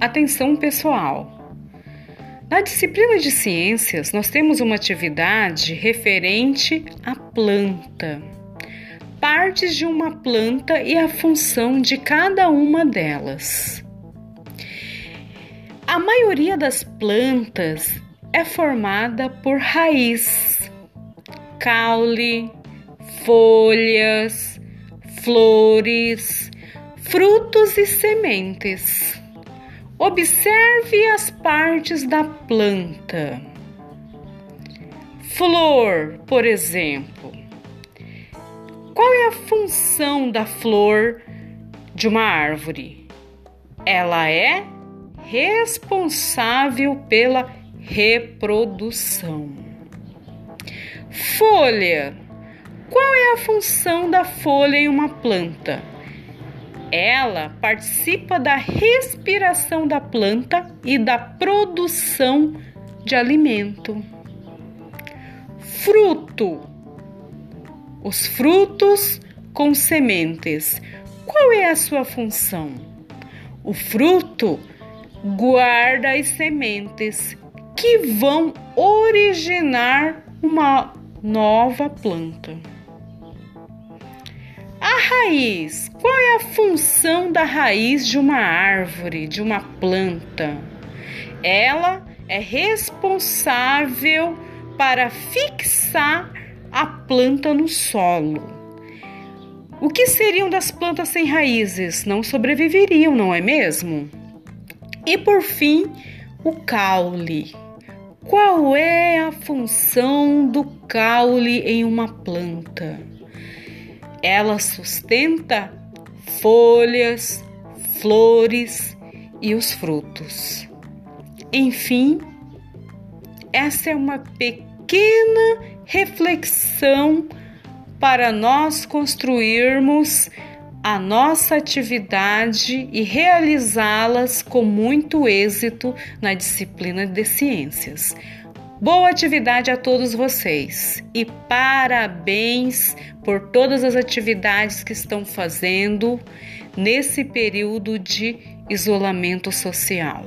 atenção pessoal. Na disciplina de ciências, nós temos uma atividade referente à planta. Partes de uma planta e a função de cada uma delas. A maioria das plantas é formada por raiz, caule, folhas, flores, frutos e sementes. Observe as partes da planta. Flor, por exemplo. Qual é a função da flor de uma árvore? Ela é responsável pela reprodução. Folha. Qual é a função da folha em uma planta? Ela participa da respiração da planta e da produção de alimento. Fruto. Os frutos com sementes. Qual é a sua função? O fruto guarda as sementes que vão originar uma nova planta. A raiz. Qual é a função da raiz de uma árvore, de uma planta? Ela é responsável para fixar a planta no solo. O que seriam das plantas sem raízes? Não sobreviveriam, não é mesmo? E por fim, o caule. Qual é a função do caule em uma planta? Ela sustenta folhas, flores e os frutos. Enfim, essa é uma pequena reflexão para nós construirmos a nossa atividade e realizá-las com muito êxito na disciplina de ciências. Boa atividade a todos vocês e parabéns por todas as atividades que estão fazendo nesse período de isolamento social.